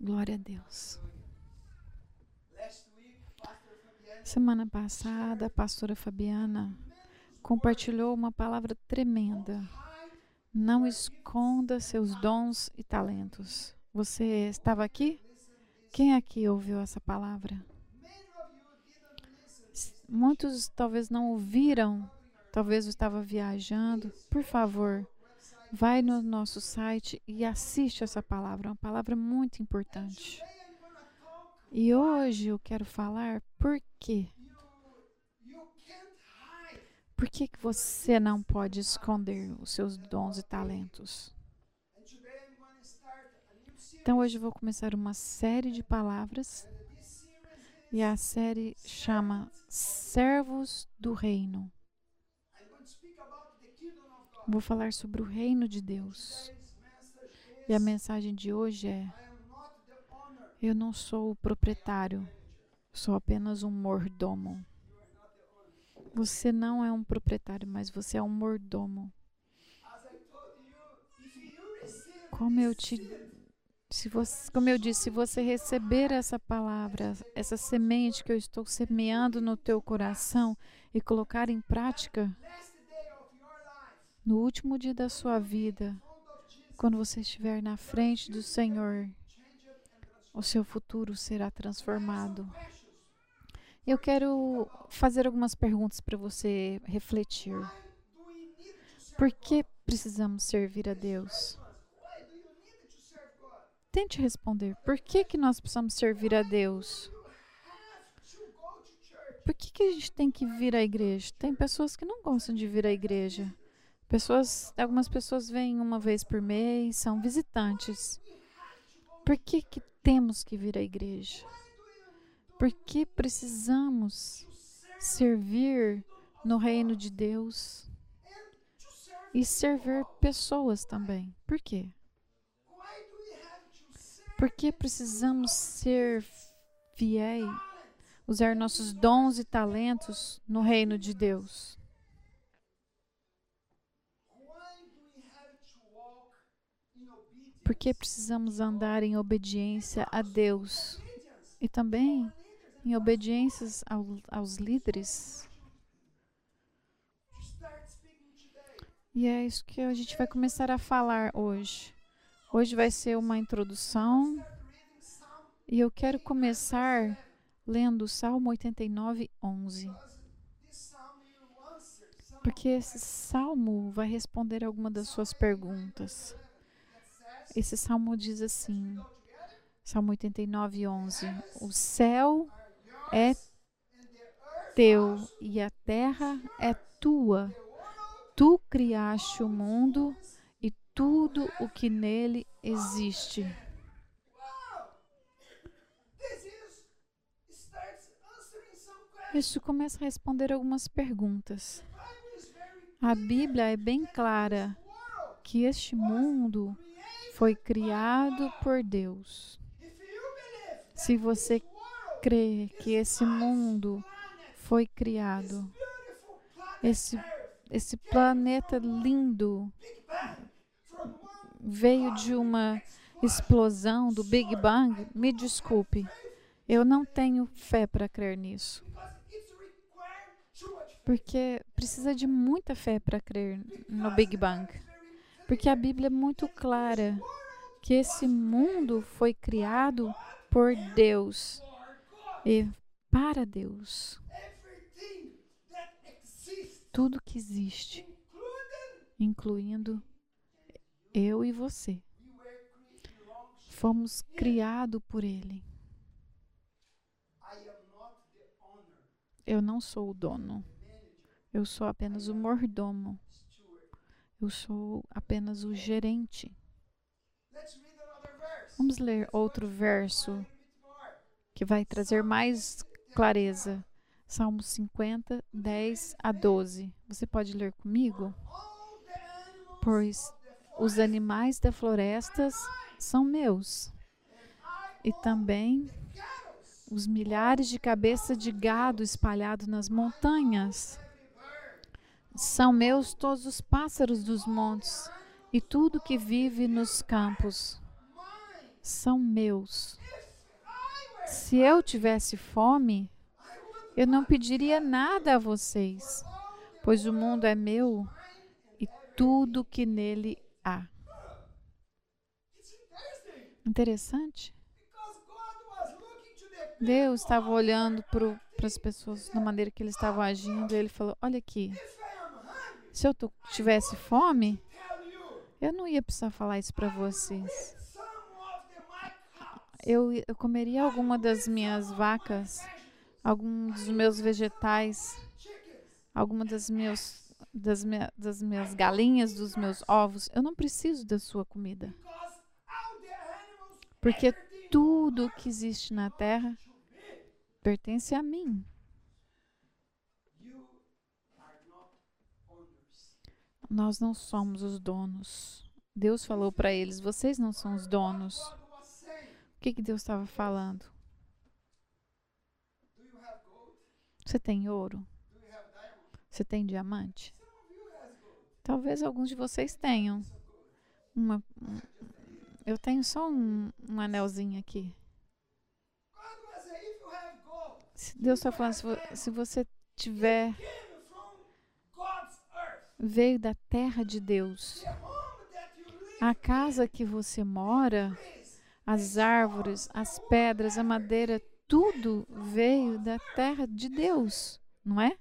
Glória a Deus. Semana passada, a pastora Fabiana compartilhou uma palavra tremenda. Não esconda seus dons e talentos. Você estava aqui? Quem aqui ouviu essa palavra? Muitos talvez não ouviram, talvez eu estava viajando. Por favor, vai no nosso site e assiste essa palavra, uma palavra muito importante. E hoje eu quero falar por quê. Por que, que você não pode esconder os seus dons e talentos? Então hoje eu vou começar uma série de palavras e a série chama Servos do Reino. Vou falar sobre o reino de Deus. E a mensagem de hoje é: Eu não sou o proprietário, sou apenas um mordomo. Você não é um proprietário, mas você é um mordomo. Como eu te se você, como eu disse, se você receber essa palavra, essa semente que eu estou semeando no teu coração e colocar em prática, no último dia da sua vida, quando você estiver na frente do Senhor, o seu futuro será transformado. Eu quero fazer algumas perguntas para você refletir. Por que precisamos servir a Deus? Tente responder. Por que, que nós precisamos servir a Deus? Por que, que a gente tem que vir à igreja? Tem pessoas que não gostam de vir à igreja. Pessoas, algumas pessoas vêm uma vez por mês, são visitantes. Por que, que temos que vir à igreja? Por que precisamos servir no reino de Deus e servir pessoas também? Por quê? Por que precisamos ser fiéis, usar nossos dons e talentos no reino de Deus? Por que precisamos andar em obediência a Deus e também em obediência ao, aos líderes? E é isso que a gente vai começar a falar hoje. Hoje vai ser uma introdução e eu quero começar lendo o Salmo 89, 11. Porque esse salmo vai responder alguma das suas perguntas. Esse salmo diz assim: Salmo 89, 11: O céu é teu e a terra é tua. Tu criaste o mundo tudo o que nele existe. Isso começa a responder algumas perguntas. A Bíblia é bem clara que este mundo foi criado por Deus. Se você crê que esse mundo foi criado, esse, esse planeta lindo veio de uma explosão do Big Bang, me desculpe, eu não tenho fé para crer nisso. Porque precisa de muita fé para crer no Big Bang. Porque a Bíblia é muito clara que esse mundo foi criado por Deus e para Deus. Tudo que existe, incluindo eu e você. Fomos criados por Ele. Eu não sou o dono. Eu sou apenas o mordomo. Eu sou apenas o gerente. Vamos ler outro verso que vai trazer mais clareza. Salmo 50, 10 a 12. Você pode ler comigo? Pois os animais da floresta são meus. E também os milhares de cabeças de gado espalhados nas montanhas. São meus todos os pássaros dos montes e tudo que vive nos campos. são meus. Se eu tivesse fome, eu não pediria nada a vocês, pois o mundo é meu e tudo que nele há. Interessante. Deus estava olhando para as pessoas da maneira que eles estavam agindo. E ele falou: Olha aqui, se eu tivesse fome, eu não ia precisar falar isso para vocês. Eu, eu comeria alguma das minhas vacas, algum dos meus vegetais, alguma das meus das, minha, das minhas galinhas, dos meus ovos. Eu não preciso da sua comida. Porque tudo que existe na terra pertence a mim. Nós não somos os donos. Deus falou para eles: vocês não são os donos. O que, que Deus estava falando? Você tem ouro? Você tem diamante? Talvez alguns de vocês tenham. Uma, eu tenho só um, um anelzinho aqui. Deus está falando, se, se você tiver veio da terra de Deus. A casa que você mora, as árvores, as pedras, a madeira, tudo veio da terra de Deus, não é?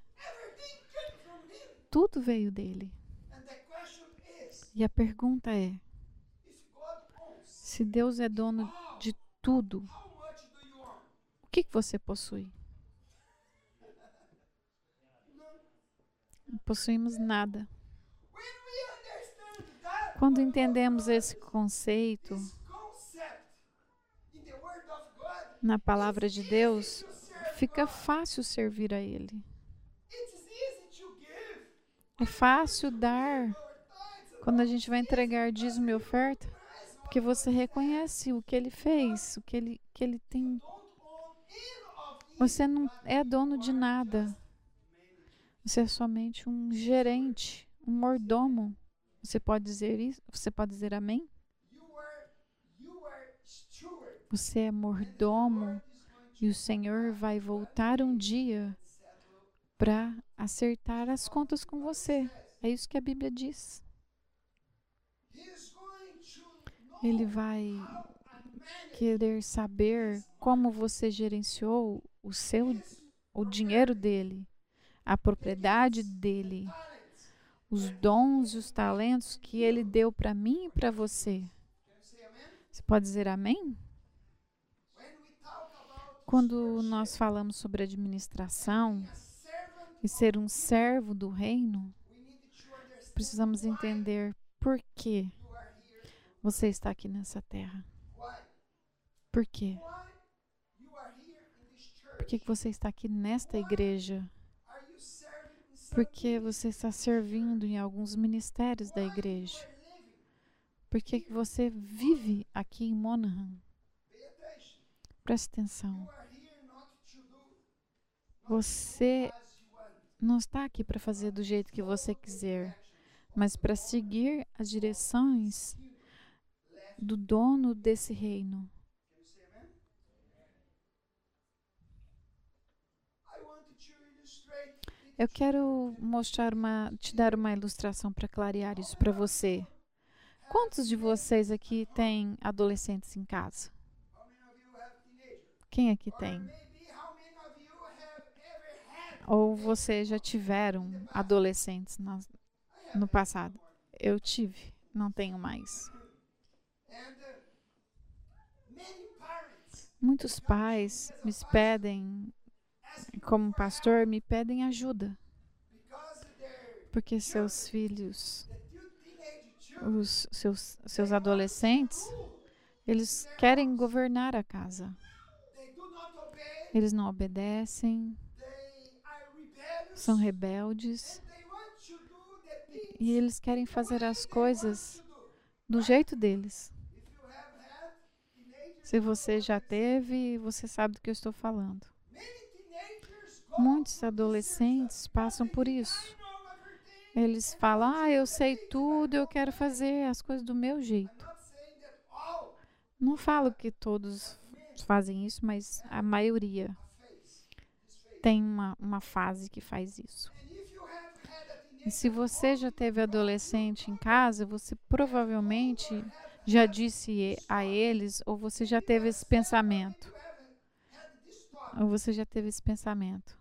Tudo veio dele. E a pergunta é: se Deus é dono de tudo, o que, você possui? Não possuímos nada. Quando entendemos esse conceito na palavra de Deus, fica fácil servir a Ele. É fácil dar quando a gente vai entregar dízimo e oferta, porque você reconhece o que Ele fez, o que Ele, que ele tem. Você não é dono de nada. Você é somente um gerente, um mordomo. Você pode dizer isso? Você pode dizer amém? Você é mordomo e o Senhor vai voltar um dia para acertar as contas com você. É isso que a Bíblia diz. Ele vai querer saber como você gerenciou o seu o dinheiro dele a propriedade dele, os dons e os talentos que ele deu para mim e para você. Você pode dizer amém? Quando nós falamos sobre administração e ser um servo do reino, precisamos entender por que você está aqui nessa terra. Por quê? Por que você está aqui nesta igreja? Porque você está servindo em alguns ministérios da igreja. Por que você vive aqui em Monaghan? Preste atenção. Você não está aqui para fazer do jeito que você quiser, mas para seguir as direções do dono desse reino. Eu quero mostrar uma, te dar uma ilustração para clarear isso para você. Quantos de vocês aqui têm adolescentes em casa? Quem aqui tem? Ou vocês já tiveram adolescentes no, no passado? Eu tive, não tenho mais. Muitos pais me pedem como pastor, me pedem ajuda. Porque seus filhos, os seus, seus adolescentes, eles querem governar a casa. Eles não obedecem, são rebeldes e eles querem fazer as coisas do jeito deles. Se você já teve, você sabe do que eu estou falando. Muitos adolescentes passam por isso. Eles falam: Ah, eu sei tudo, eu quero fazer as coisas do meu jeito. Não falo que todos fazem isso, mas a maioria tem uma, uma fase que faz isso. E se você já teve adolescente em casa, você provavelmente já disse a eles, ou você já teve esse pensamento. Ou você já teve esse pensamento.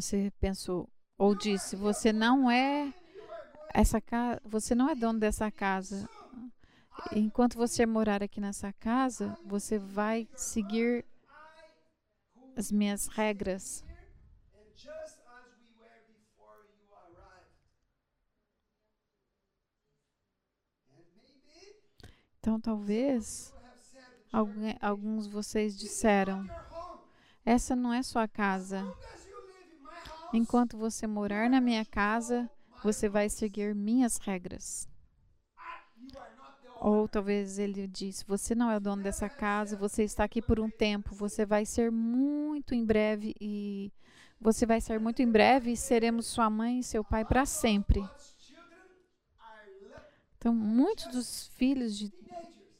Você pensou, ou disse, você não é essa casa, você não é dono dessa casa. Enquanto você morar aqui nessa casa, você vai seguir as minhas regras. Então, talvez alguns vocês disseram: essa não é sua casa. Enquanto você morar na minha casa, você vai seguir minhas regras. Ou talvez ele disse: Você não é o dono dessa casa, você está aqui por um tempo, você vai ser muito em breve e você vai ser muito em breve e seremos sua mãe e seu pai para sempre. Então, muitos dos filhos de,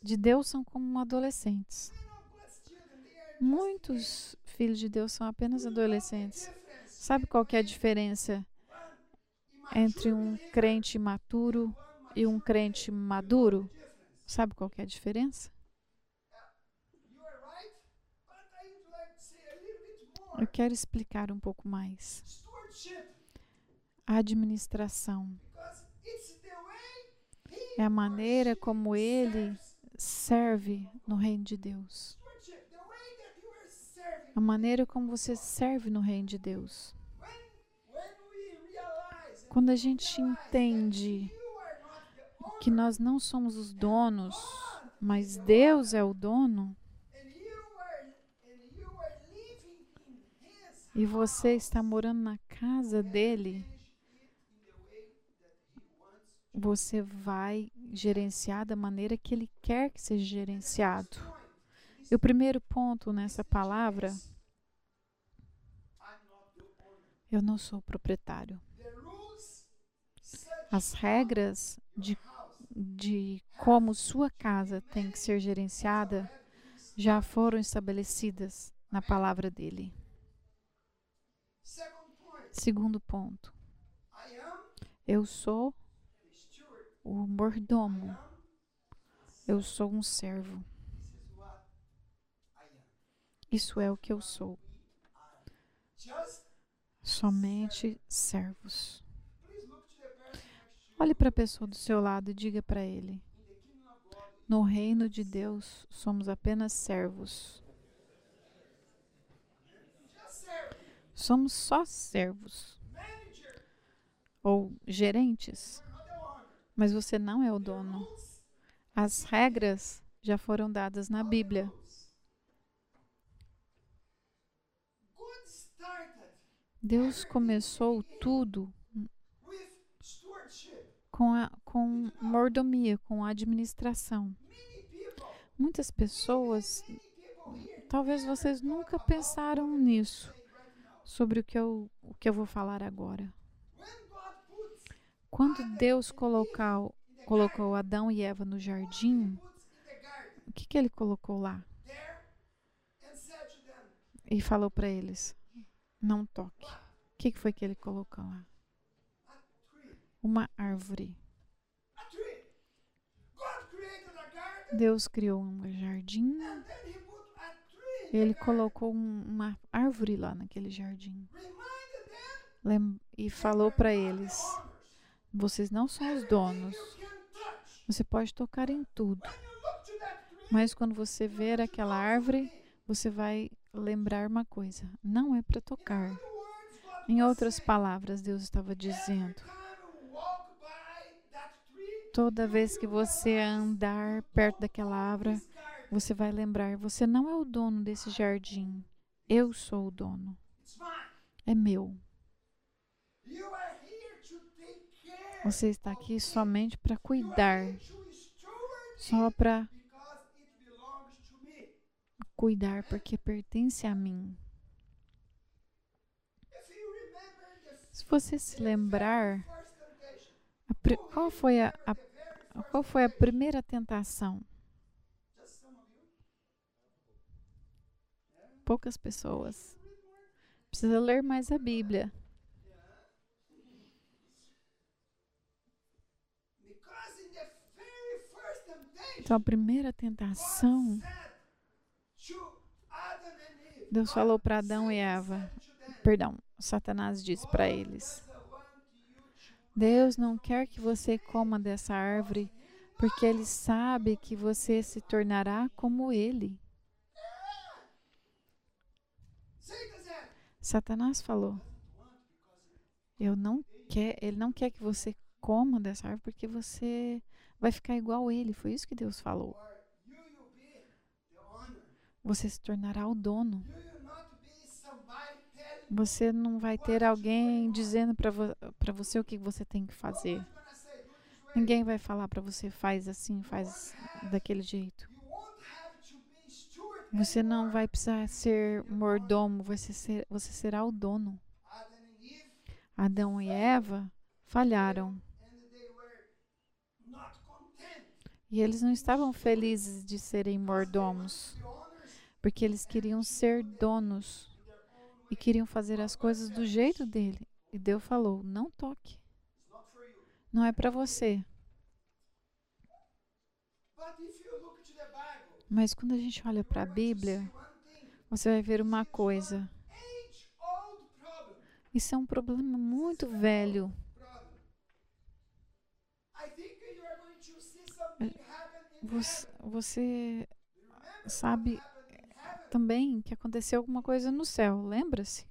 de Deus são como adolescentes. Muitos filhos de Deus são apenas adolescentes. Sabe qual é a diferença entre um crente maturo e um crente maduro? Sabe qual é a diferença? Eu quero explicar um pouco mais. A administração é a maneira como ele serve no reino de Deus. A maneira como você serve no reino de Deus. Quando a gente entende que nós não somos os donos, mas Deus é o dono, e você está morando na casa dele, você vai gerenciar da maneira que ele quer que seja gerenciado. E o primeiro ponto nessa palavra, eu não sou proprietário. As regras de, de como sua casa tem que ser gerenciada já foram estabelecidas na palavra dele. Segundo ponto, eu sou o mordomo, eu sou um servo. Isso é o que eu sou. Somente servos. Olhe para a pessoa do seu lado e diga para ele: No reino de Deus somos apenas servos. Somos só servos ou gerentes, mas você não é o dono. As regras já foram dadas na Bíblia. Deus começou tudo com, a, com mordomia, com administração. Muitas pessoas, talvez vocês nunca pensaram nisso, sobre o que eu, o que eu vou falar agora. Quando Deus colocou, colocou Adão e Eva no jardim, o que, que ele colocou lá? E falou para eles: não toque. O que foi que ele colocou lá? Uma árvore. Deus criou um jardim. Ele colocou uma árvore lá naquele jardim. E falou para eles: Vocês não são os donos. Você pode tocar em tudo. Mas quando você ver aquela árvore, você vai lembrar uma coisa: não é para tocar. Em outras palavras, Deus estava dizendo: toda vez que você andar perto daquela árvore, você vai lembrar: você não é o dono desse jardim. Eu sou o dono. É meu. Você está aqui somente para cuidar, só para cuidar porque pertence a mim. Se você se lembrar, qual foi a, a, Qual foi a primeira tentação? Poucas pessoas. Precisa ler mais a Bíblia. Então, a primeira tentação, Deus falou para Adão e Eva, perdão, Satanás disse para eles: Deus não quer que você coma dessa árvore, porque ele sabe que você se tornará como ele. Satanás falou: Eu não quer, ele não quer que você coma dessa árvore porque você vai ficar igual ele. Foi isso que Deus falou. Você se tornará o dono. Você não vai ter alguém dizendo para vo você o que você tem que fazer. Ninguém vai falar para você faz assim, faz daquele jeito. Você não vai precisar ser mordomo, você, ser, você será o dono. Adão e Eva falharam. E eles não estavam felizes de serem mordomos, porque eles queriam ser donos e queriam fazer as coisas do jeito dele. E Deus falou: não toque. Não é para você. Mas quando a gente olha para a Bíblia, você vai ver uma coisa. Isso é um problema muito velho. Você, você sabe também que aconteceu alguma coisa no céu, lembra-se?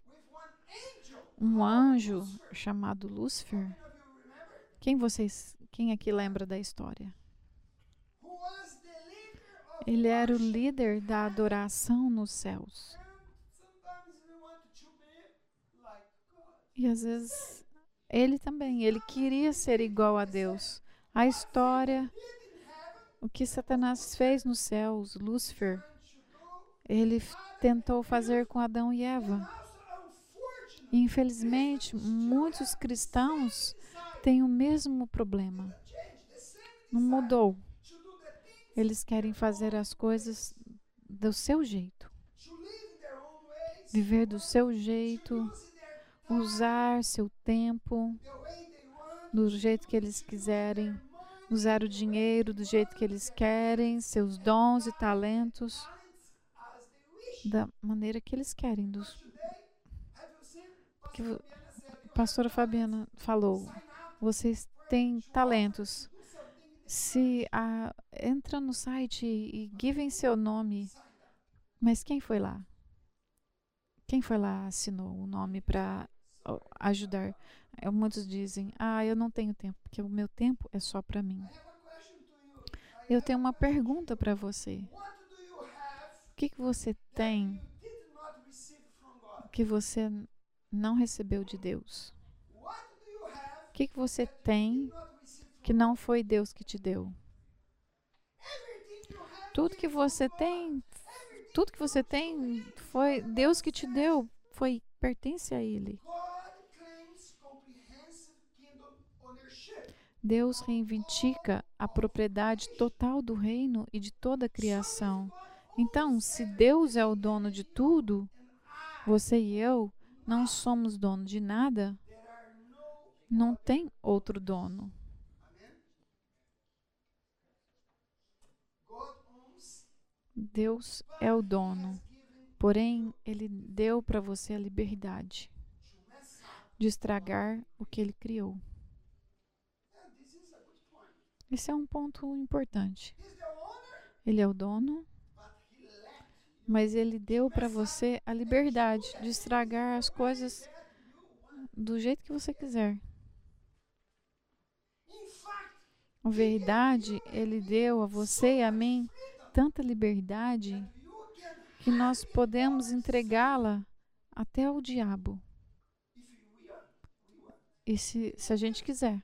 Um anjo chamado Lúcifer. Quem vocês, quem aqui lembra da história? Ele era o líder da adoração nos céus. E às vezes ele também, ele queria ser igual a Deus. A história, o que Satanás fez nos céus, Lúcifer, ele tentou fazer com Adão e Eva. Infelizmente, muitos cristãos têm o mesmo problema. Não mudou. Eles querem fazer as coisas do seu jeito. Viver do seu jeito, usar seu tempo do jeito que eles quiserem, usar o dinheiro do jeito que eles querem, seus dons e talentos da maneira que eles querem. Dos, que a pastora Fabiana falou, vocês têm talentos. Se a, entra no site e givem seu nome, mas quem foi lá? Quem foi lá assinou o nome para ajudar? É, muitos dizem, ah, eu não tenho tempo, porque o meu tempo é só para mim. Eu tenho uma pergunta para você que, que você tem que você não recebeu de Deus? O que, que você tem que não foi Deus que te deu? Tudo que você tem, tudo que você tem foi Deus que te deu, foi pertence a Ele. Deus reivindica a propriedade total do reino e de toda a criação. Então, se Deus é o dono de tudo, você e eu não somos dono de nada, não tem outro dono. Deus é o dono, porém, Ele deu para você a liberdade de estragar o que Ele criou. Esse é um ponto importante. Ele é o dono, mas ele deu para você a liberdade de estragar as coisas do jeito que você quiser. Na verdade, ele deu a você e a mim tanta liberdade que nós podemos entregá-la até ao diabo. E se, se a gente quiser.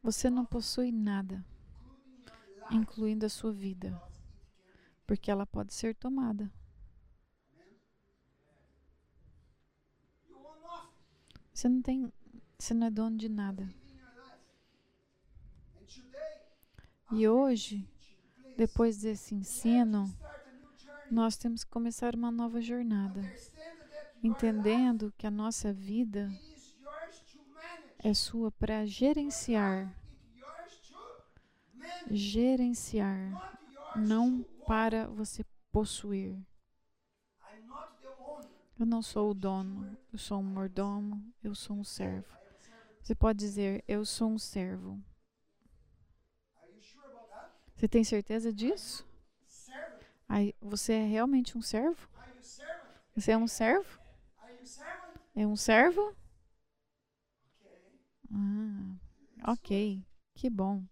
Você não possui nada incluindo a sua vida, porque ela pode ser tomada. Você não tem Você não é dono de nada. E hoje, depois desse ensino, nós temos que começar uma nova jornada, entendendo que a nossa vida é sua para gerenciar. Gerenciar, não para você possuir. Eu não sou o dono, eu sou um mordomo, eu sou um servo. Você pode dizer, eu sou um servo. Você tem certeza disso? Aí, você é realmente um servo? Você é um servo? É um servo? Ah, ok, que bom.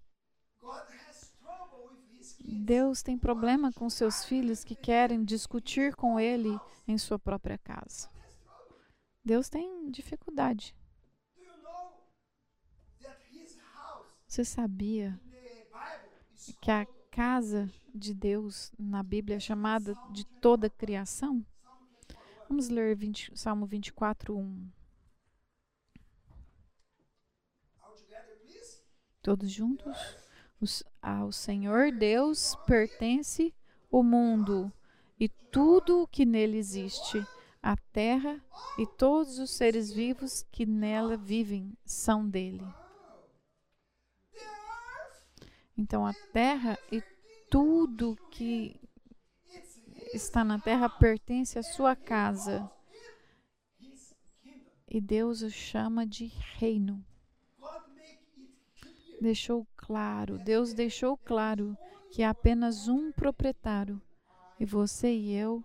Deus tem problema com seus filhos que querem discutir com Ele em sua própria casa. Deus tem dificuldade. Você sabia que a casa de Deus na Bíblia é chamada de toda criação? Vamos ler 20, Salmo 24, 1. Todos juntos? Ao Senhor Deus pertence o mundo e tudo o que nele existe, a terra e todos os seres vivos que nela vivem são dele. Então a terra e tudo que está na terra pertence à sua casa. E Deus o chama de reino deixou claro, Deus deixou claro que há apenas um proprietário e você e eu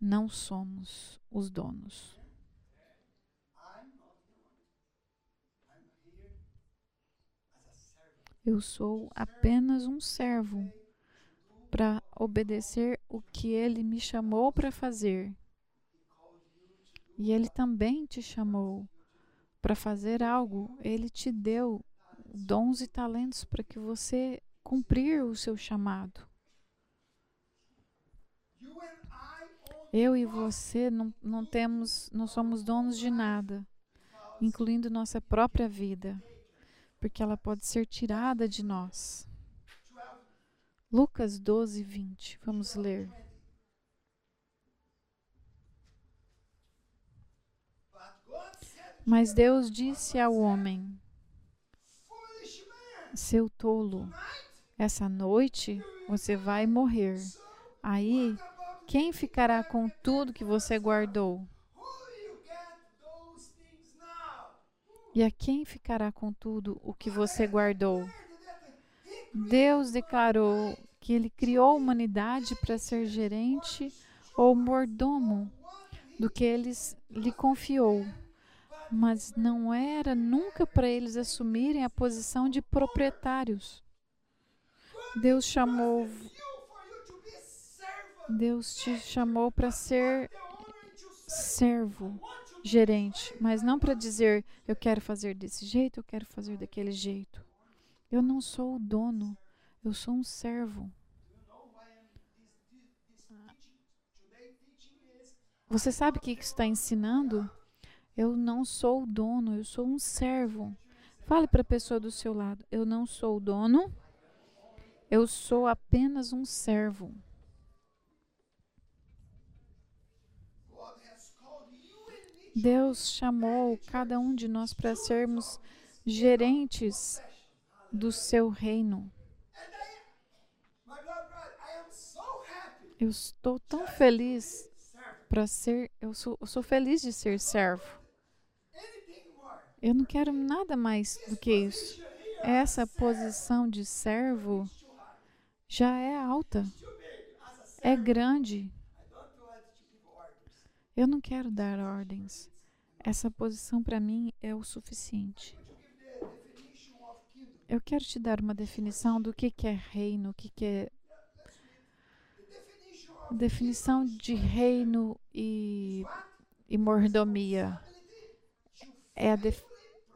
não somos os donos. Eu sou apenas um servo para obedecer o que ele me chamou para fazer. E ele também te chamou para fazer algo, ele te deu dons e talentos para que você cumprir o seu chamado. Eu e você não, não temos, não somos donos de nada, incluindo nossa própria vida, porque ela pode ser tirada de nós. Lucas 12, 20. Vamos ler. Mas Deus disse ao homem: seu tolo, essa noite você vai morrer. Aí, quem ficará com tudo que você guardou? E a quem ficará com tudo o que você guardou? Deus declarou que ele criou a humanidade para ser gerente ou mordomo do que ele lhe confiou mas não era nunca para eles assumirem a posição de proprietários. Deus chamou Deus te chamou para ser servo, gerente, mas não para dizer eu quero fazer desse jeito, eu quero fazer daquele jeito. Eu não sou o dono, eu sou um servo. Você sabe o que isso está ensinando? Eu não sou o dono, eu sou um servo. Fale para a pessoa do seu lado: Eu não sou o dono, eu sou apenas um servo. Deus chamou cada um de nós para sermos gerentes do seu reino. Eu estou tão feliz para ser, eu sou, eu sou feliz de ser servo. Eu não quero nada mais do que isso. Essa posição de servo já é alta, é grande. Eu não quero dar ordens. Essa posição para mim é o suficiente. Eu quero te dar uma definição do que, que é reino, o que, que é. Definição de reino e, e mordomia. É a, def,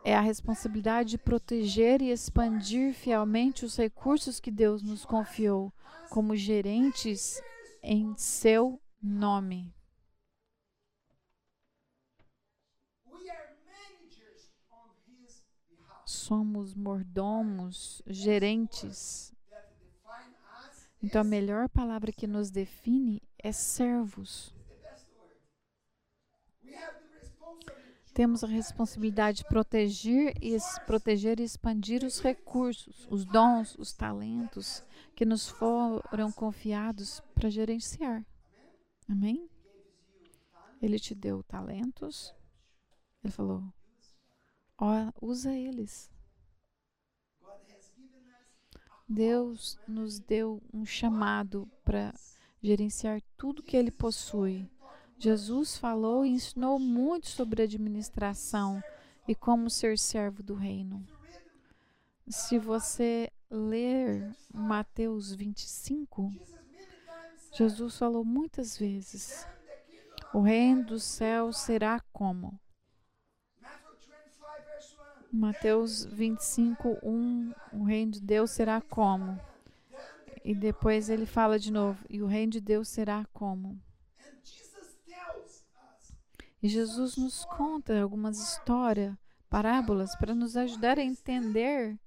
é a responsabilidade de proteger e expandir fielmente os recursos que Deus nos confiou como gerentes em seu nome. somos mordomos, gerentes. Então, a melhor palavra que nos define é servos. Temos a responsabilidade de proteger e, proteger e expandir os recursos, os dons, os talentos que nos foram confiados para gerenciar. Amém? Ele te deu talentos. Ele falou: ó, usa eles. Deus nos deu um chamado para gerenciar tudo que Ele possui. Jesus falou e ensinou muito sobre administração e como ser servo do reino. Se você ler Mateus 25, Jesus falou muitas vezes: o reino dos céus será como? Mateus 25, 1, o reino de Deus será como? E depois ele fala de novo, e o reino de Deus será como? E Jesus nos conta algumas histórias, parábolas, para nos ajudar a entender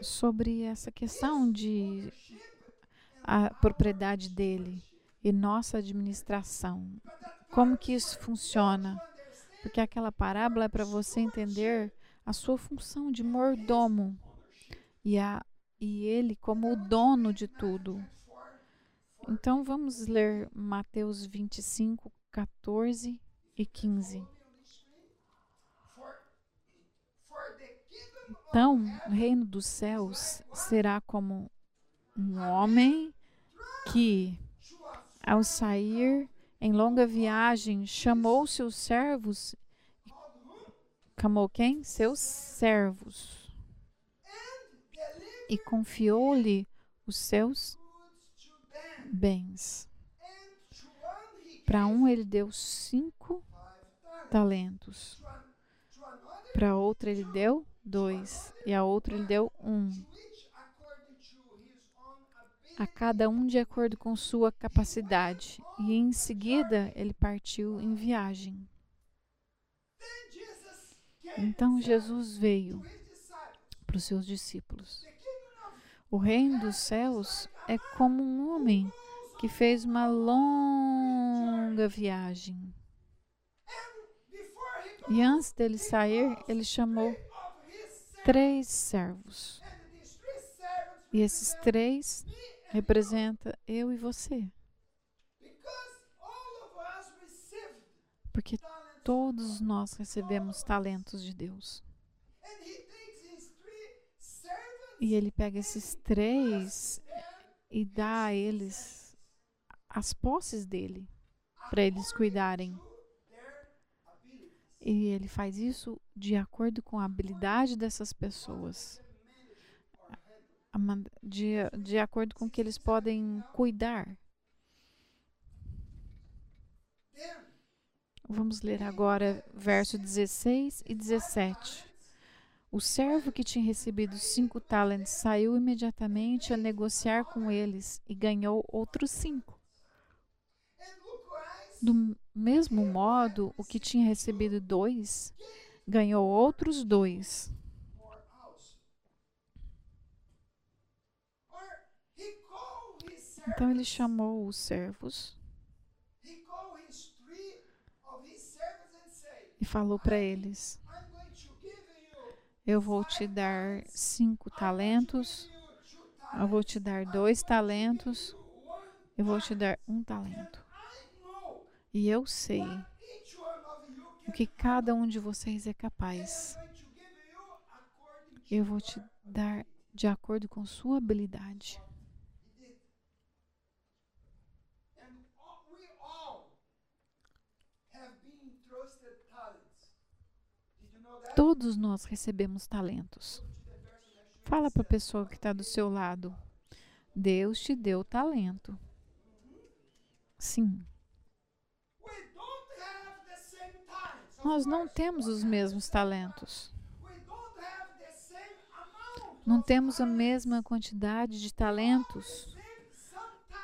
sobre essa questão de a propriedade dele e nossa administração. Como que isso funciona? Porque aquela parábola é para você entender a sua função de mordomo e, a, e ele como o dono de tudo. Então vamos ler Mateus 25, 14 e 15. Então, o reino dos céus será como um homem que, ao sair em longa viagem, chamou seus servos. Chamou quem? Seus servos. E confiou-lhe os seus bens. Para um ele deu cinco talentos. Para outra ele deu dois. E a outra ele deu um. A cada um de acordo com sua capacidade. E em seguida ele partiu em viagem. Então Jesus veio para os seus discípulos. O reino dos céus é como um homem que fez uma longa viagem. E antes dele sair, ele chamou três servos. E esses três representam eu e você. Porque todos nós recebemos talentos de Deus. E ele pega esses três e dá a eles as posses dele para eles cuidarem. E ele faz isso de acordo com a habilidade dessas pessoas, de, de acordo com que eles podem cuidar. Vamos ler agora verso 16 e 17. O servo que tinha recebido cinco talentos saiu imediatamente a negociar com eles e ganhou outros cinco. Do mesmo modo, o que tinha recebido dois ganhou outros dois. Então ele chamou os servos e falou para eles: Eu vou te dar cinco talentos, eu vou te dar dois talentos, eu vou te dar um talento. E eu sei o que cada um de vocês é capaz. Eu vou te dar de acordo com sua habilidade. Todos nós recebemos talentos. Fala para a pessoa que está do seu lado. Deus te deu talento. Sim. Nós não temos os mesmos talentos. Não temos a mesma quantidade de talentos.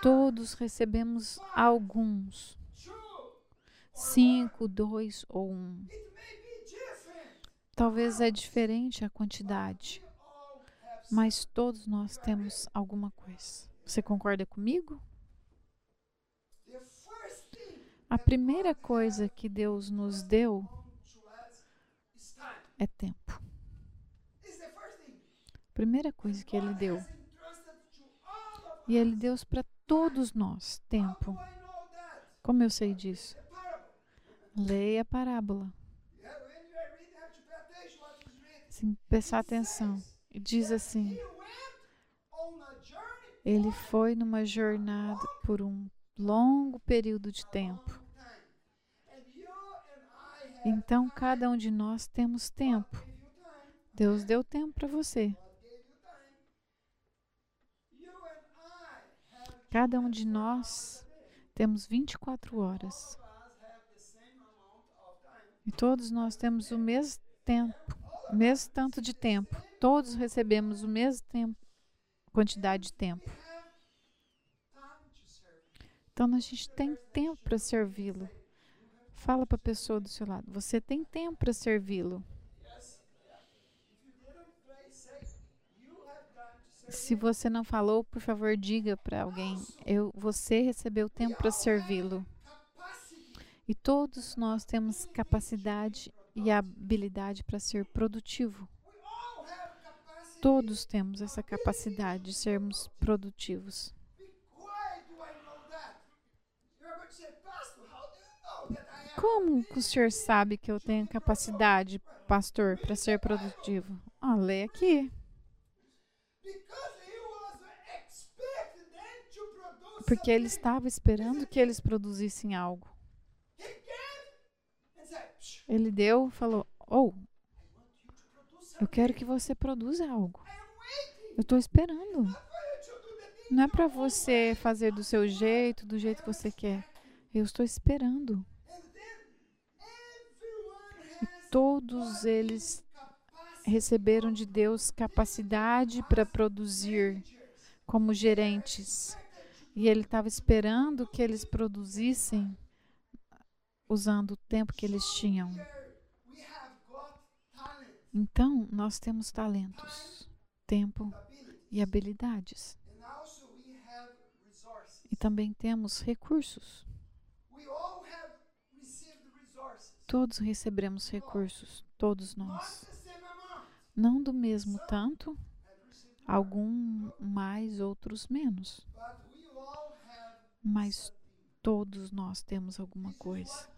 Todos recebemos alguns. Cinco, dois ou um. Talvez é diferente a quantidade, mas todos nós temos alguma coisa. Você concorda comigo? A primeira coisa que Deus nos deu é tempo. Primeira coisa que Ele deu. E Ele deu para todos nós tempo. Como eu sei disso? Leia a parábola. Sim, prestar atenção. Diz assim: Ele foi numa jornada por um longo período de tempo. Então, cada um de nós temos tempo. Deus deu tempo para você. Cada um de nós temos 24 horas. E todos nós temos o mesmo tempo, o mesmo tanto de tempo. Todos recebemos o mesmo tempo, quantidade de tempo. Então a gente tem tempo para servi-lo. Fala para a pessoa do seu lado. Você tem tempo para servi-lo. Se você não falou, por favor, diga para alguém. Eu, você recebeu tempo para servi-lo. E todos nós temos capacidade e habilidade para ser produtivo. Todos temos essa capacidade de sermos produtivos. Como o senhor sabe que eu tenho capacidade, pastor, para ser produtivo? Ah, lê aqui. Porque ele estava esperando que eles produzissem algo. Ele deu, falou: "Oh, eu quero que você produza algo. Eu estou esperando. Não é para você fazer do seu jeito, do jeito que você quer. Eu estou esperando." Todos eles receberam de Deus capacidade para produzir como gerentes. E ele estava esperando que eles produzissem usando o tempo que eles tinham. Então, nós temos talentos, tempo e habilidades. E também temos recursos. Todos recebemos recursos, todos nós. Não do mesmo tanto, algum mais, outros menos. Mas todos nós temos alguma coisa.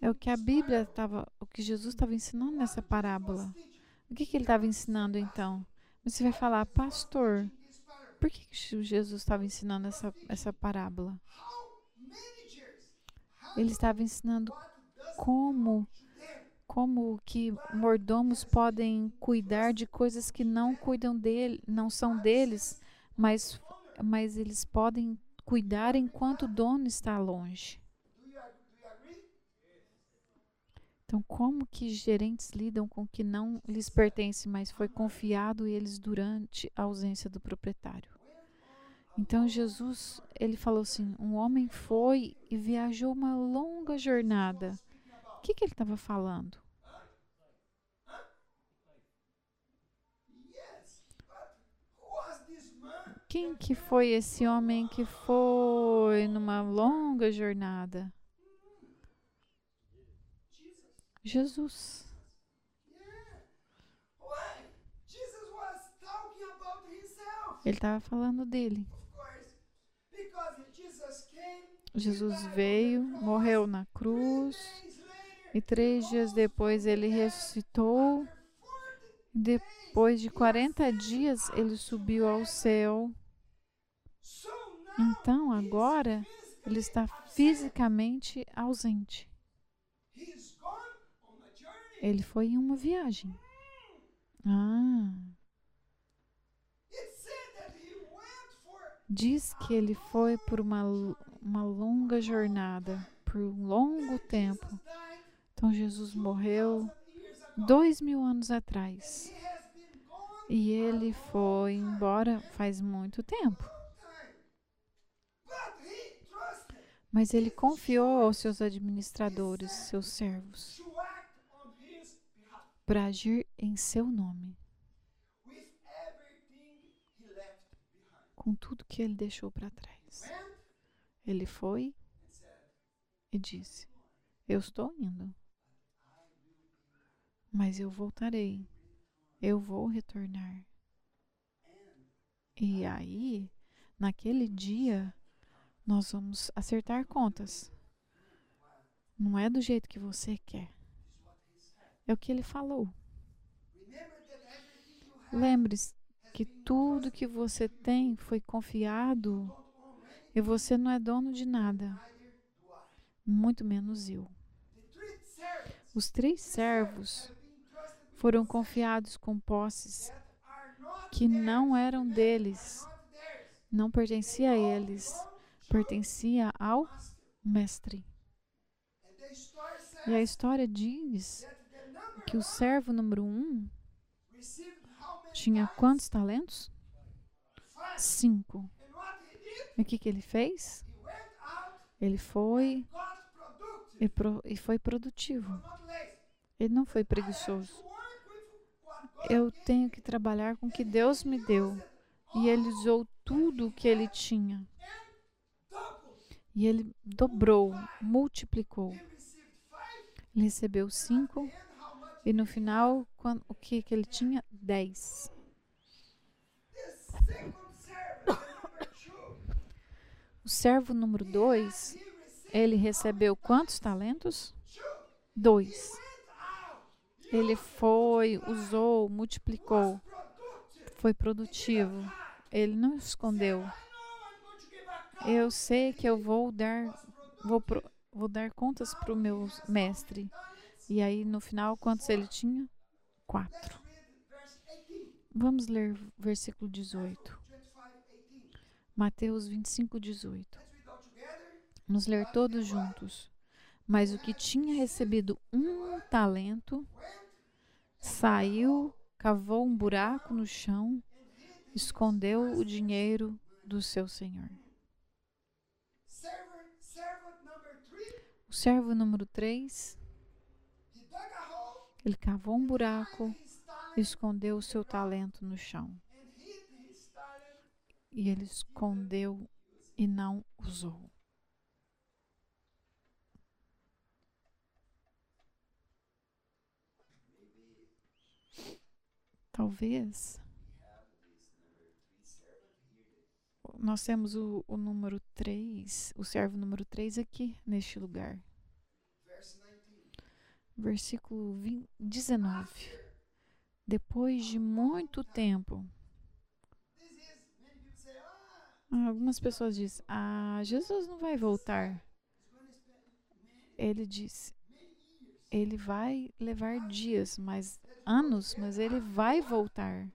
É o que a Bíblia estava, o que Jesus estava ensinando nessa parábola. O que, que ele estava ensinando então? Você vai falar, pastor, por que, que Jesus estava ensinando essa, essa parábola? Ele estava ensinando como como que mordomos podem cuidar de coisas que não cuidam dele, não são deles, mas mas eles podem cuidar enquanto o dono está longe. Então, como que gerentes lidam com o que não lhes pertence, mas foi confiado eles durante a ausência do proprietário? Então Jesus, ele falou assim: um homem foi e viajou uma longa jornada que, que ele estava falando? Quem que foi esse homem que foi numa longa jornada? Jesus. Ele estava falando dele. Jesus veio, morreu na cruz, e três dias depois ele ressuscitou. Depois de 40 dias ele subiu ao céu. Então agora ele está fisicamente ausente. Ele foi em uma viagem. Ah. Diz que ele foi por uma, uma longa jornada, por um longo tempo. Então Jesus morreu dois mil anos atrás. E ele foi embora faz muito tempo. Mas ele confiou aos seus administradores, seus servos, para agir em seu nome, com tudo que ele deixou para trás. Ele foi e disse: Eu estou indo, mas eu voltarei. Eu vou retornar. E aí, naquele dia, nós vamos acertar contas. Não é do jeito que você quer. É o que ele falou. Lembre-se que tudo que você tem foi confiado e você não é dono de nada, muito menos eu. Os três servos foram confiados com posses que não eram deles, não pertencia a eles, pertencia ao mestre. E a história diz que o servo número um tinha quantos talentos? Cinco. E o que, que ele fez? Ele foi e, pro- e foi produtivo. Ele não foi preguiçoso. Eu tenho que trabalhar com o que Deus me deu. E ele usou tudo o que ele tinha. E ele dobrou, multiplicou. Ele recebeu cinco. E no final, quan- o que, que ele tinha? Dez. O servo número dois, ele recebeu quantos talentos? Dois. Ele foi, usou, multiplicou, foi produtivo. Ele não escondeu. Eu sei que eu vou dar, vou, pro- vou dar contas para o meu mestre. E aí, no final, quantos ele tinha? Quatro. Let's read verse 18. Vamos ler versículo 18. 25, 18. Mateus 25, 18. Let's read all together. Vamos ler todos juntos. Mas o que tinha recebido um talento saiu, cavou um buraco no chão, escondeu o dinheiro do seu senhor. O servo número 3, he dug a hole, ele cavou um buraco, escondeu o seu talento no chão. E ele escondeu e não usou. Talvez nós temos o, o número 3, o servo número 3 aqui, neste lugar. Verse 19. Versículo 20, 19. Depois de muito tempo, ah, algumas pessoas dizem: Ah, Jesus não vai voltar. Ele disse. Ele vai levar dias, mas anos, mas ele vai voltar.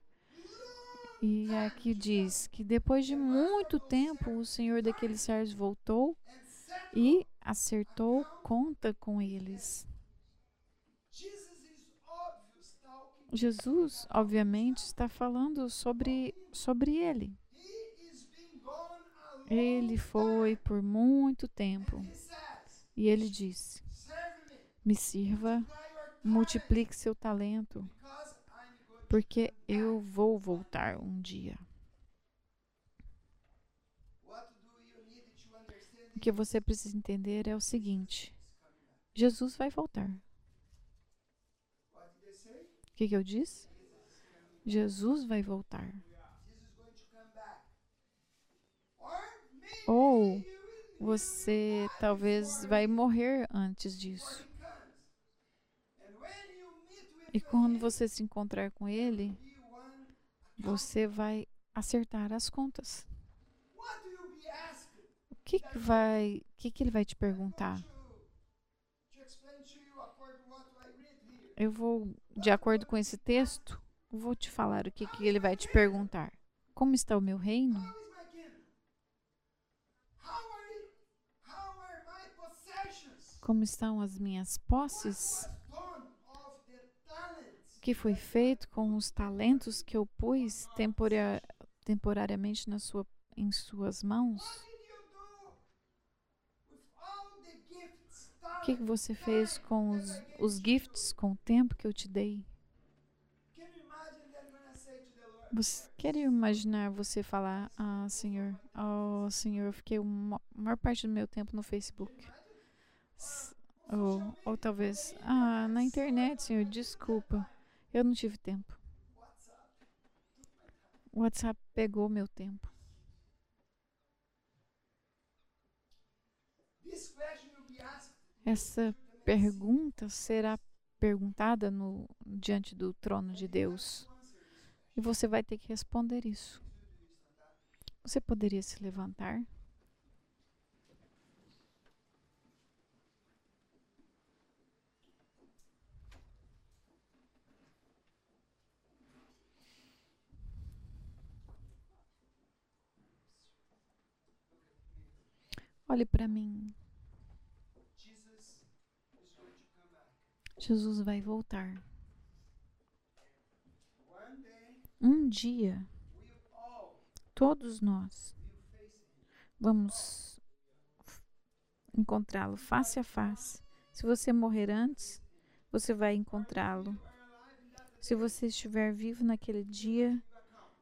E aqui diz que depois de muito tempo o senhor daqueles servos voltou e acertou conta com eles. Jesus obviamente, está falando sobre, sobre ele. Ele foi por muito tempo. E ele disse: me, sirva, multiplique seu talento, porque eu vou voltar um dia. O que você precisa entender é o seguinte. Jesus vai voltar. O que, que eu disse? Jesus vai voltar. Ou você talvez vai morrer antes disso. E quando você se encontrar com ele, você vai acertar as contas. O que, que vai, o que, que ele vai te perguntar? Eu vou, de acordo com esse texto, vou te falar o que, que ele vai te perguntar. Como está o meu reino? Como estão as minhas posses? Que foi feito com os talentos que eu pus tempora- temporariamente na sua, em suas mãos? O que, que você fez com os, os gifts, com o tempo que eu te dei? Você quer imaginar você falar, ah, Senhor, oh, Senhor, eu fiquei a maior parte do meu tempo no Facebook. Ou, ou talvez, ah, na internet, Senhor, desculpa, eu não tive tempo. O WhatsApp pegou meu tempo. Essa pergunta será perguntada no, diante do trono de Deus. E você vai ter que responder isso. Você poderia se levantar? Olhe para mim. Jesus vai voltar. Um dia, todos nós vamos encontrá-lo face a face. Se você morrer antes, você vai encontrá-lo. Se você estiver vivo naquele dia,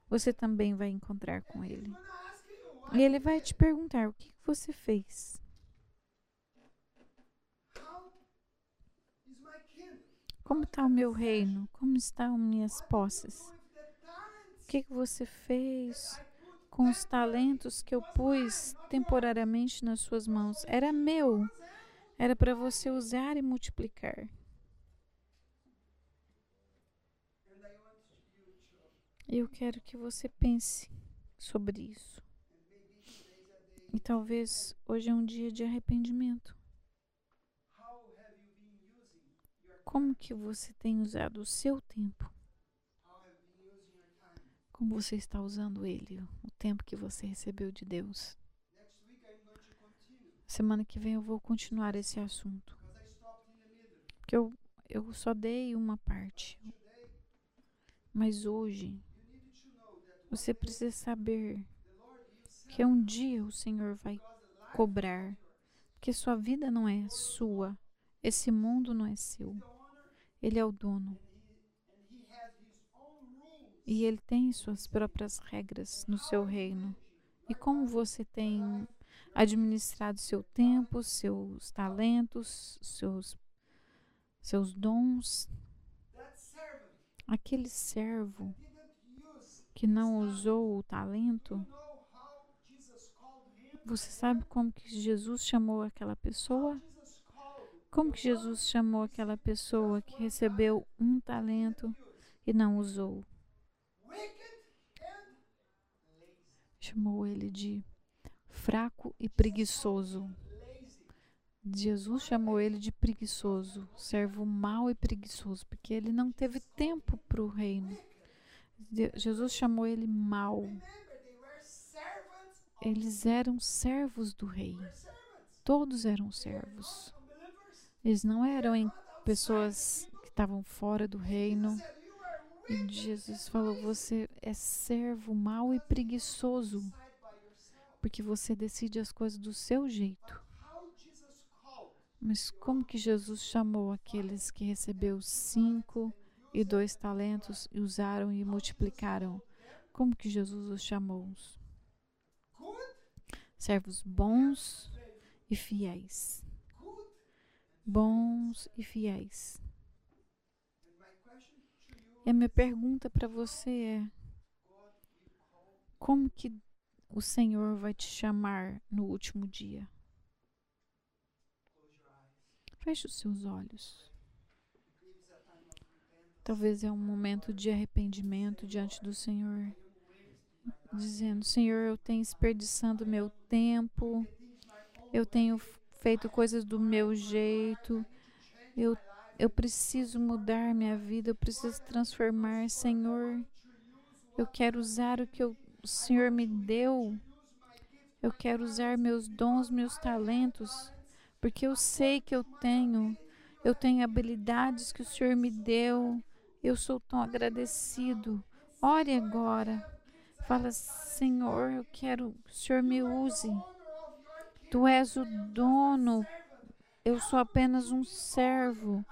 você também vai encontrar com ele. E ele vai te perguntar: o que você fez? Como está o meu reino? Como estão minhas posses? O que que você fez com os talentos que eu pus temporariamente nas suas mãos? Era meu. Era para você usar e multiplicar. eu quero que você pense sobre isso. E talvez hoje é um dia de arrependimento. Como que você tem usado o seu tempo? Como você está usando ele, o tempo que você recebeu de Deus? Semana que vem eu vou continuar esse assunto. Porque eu, eu só dei uma parte. Mas hoje você precisa saber the Lord will send que um dia o Senhor vai cobrar. Porque sua vida não é sua. Esse mundo não é seu. Ele é o dono. E ele tem suas próprias regras no seu reino. E como você tem administrado seu tempo, seus talentos, seus, seus dons, aquele servo que não usou o talento, você sabe como que Jesus chamou aquela pessoa? Como que Jesus chamou aquela pessoa que recebeu um talento e não usou? Chamou ele de fraco e preguiçoso. Jesus chamou ele de preguiçoso, servo mau e preguiçoso, porque ele não teve tempo para o reino. Jesus chamou ele mau. Eles eram servos do rei. Todos eram servos. Eles não eram pessoas que estavam fora do reino. E Jesus falou: Você é servo mau e preguiçoso, porque você decide as coisas do seu jeito. Mas como que Jesus chamou aqueles que recebeu cinco e dois talentos e usaram e multiplicaram? Como que Jesus os chamou? Servos bons e fiéis. Bons e fiéis. E a minha pergunta para você é: como que o Senhor vai te chamar no último dia? Feche os seus olhos. Talvez é um momento de arrependimento diante do Senhor, dizendo: Senhor, eu tenho desperdiçando meu tempo, eu tenho feito coisas do meu jeito, eu, eu preciso mudar minha vida, eu preciso transformar, Senhor. Eu quero usar o que eu- o Senhor me deu, eu quero usar meus dons, meus talentos, porque eu sei que eu tenho, eu tenho habilidades que o Senhor me deu, eu sou tão agradecido. Ore agora. Fala, Senhor, eu quero que o Senhor me use. Tu és o dono, eu sou apenas um servo.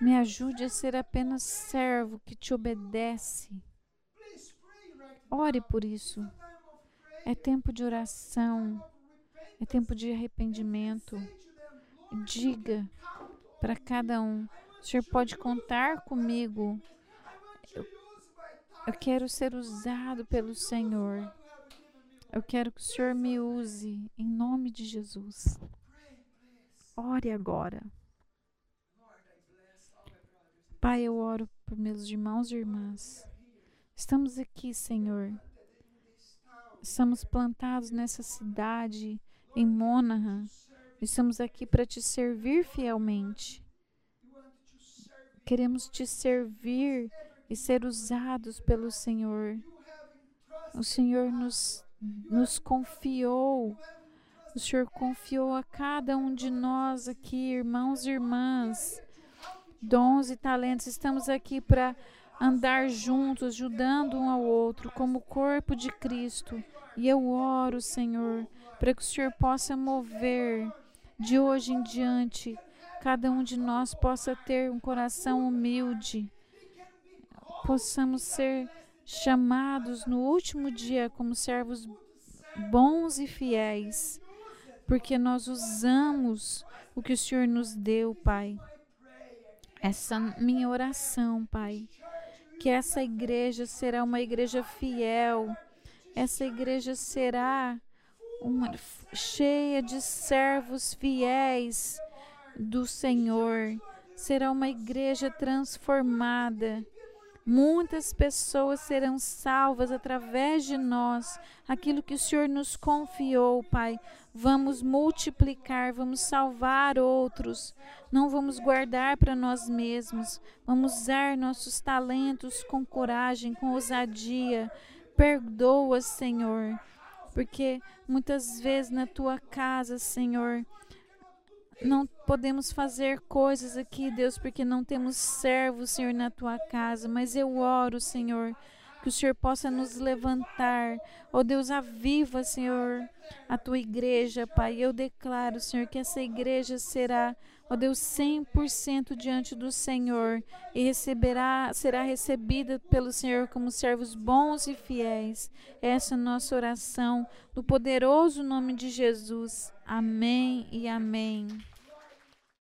Me ajude a ser apenas servo que te obedece. Ore por isso. É tempo de oração. É tempo de arrependimento. Diga para cada um: o Senhor pode contar comigo. Eu quero ser usado pelo Senhor. Eu quero que o Senhor me use em nome de Jesus. Ore agora. Pai, eu oro por meus irmãos e irmãs. Estamos aqui, Senhor. Estamos plantados nessa cidade, em Monaghan. Estamos aqui para te servir fielmente. Queremos te servir e ser usados pelo Senhor. O Senhor nos, nos confiou. O Senhor confiou a cada um de nós aqui, irmãos e irmãs, dons e talentos. Estamos aqui para andar juntos, ajudando um ao outro, como corpo de Cristo. E eu oro, Senhor, para que o Senhor possa mover de hoje em diante. Cada um de nós possa ter um coração humilde, possamos ser chamados no último dia como servos bons e fiéis, porque nós usamos o que o Senhor nos deu, Pai. Essa minha oração, Pai, que essa igreja será uma igreja fiel, essa igreja será uma cheia de servos fiéis do Senhor, será uma igreja transformada. Muitas pessoas serão salvas através de nós. Aquilo que o Senhor nos confiou, Pai. Vamos multiplicar, vamos salvar outros. Não vamos guardar para nós mesmos. Vamos usar nossos talentos com coragem, com ousadia. Perdoa, Senhor, porque muitas vezes na tua casa, Senhor, não podemos fazer coisas aqui, Deus, porque não temos servos, Senhor, na tua casa. Mas eu oro, Senhor, que o Senhor possa nos levantar. Ó Deus, aviva, Senhor, a tua igreja, Pai. Eu declaro, Senhor, que essa igreja será, ó Deus, 100% diante do Senhor e receberá, será recebida pelo Senhor como servos bons e fiéis. Essa é a nossa oração, no poderoso nome de Jesus. Amém e amém.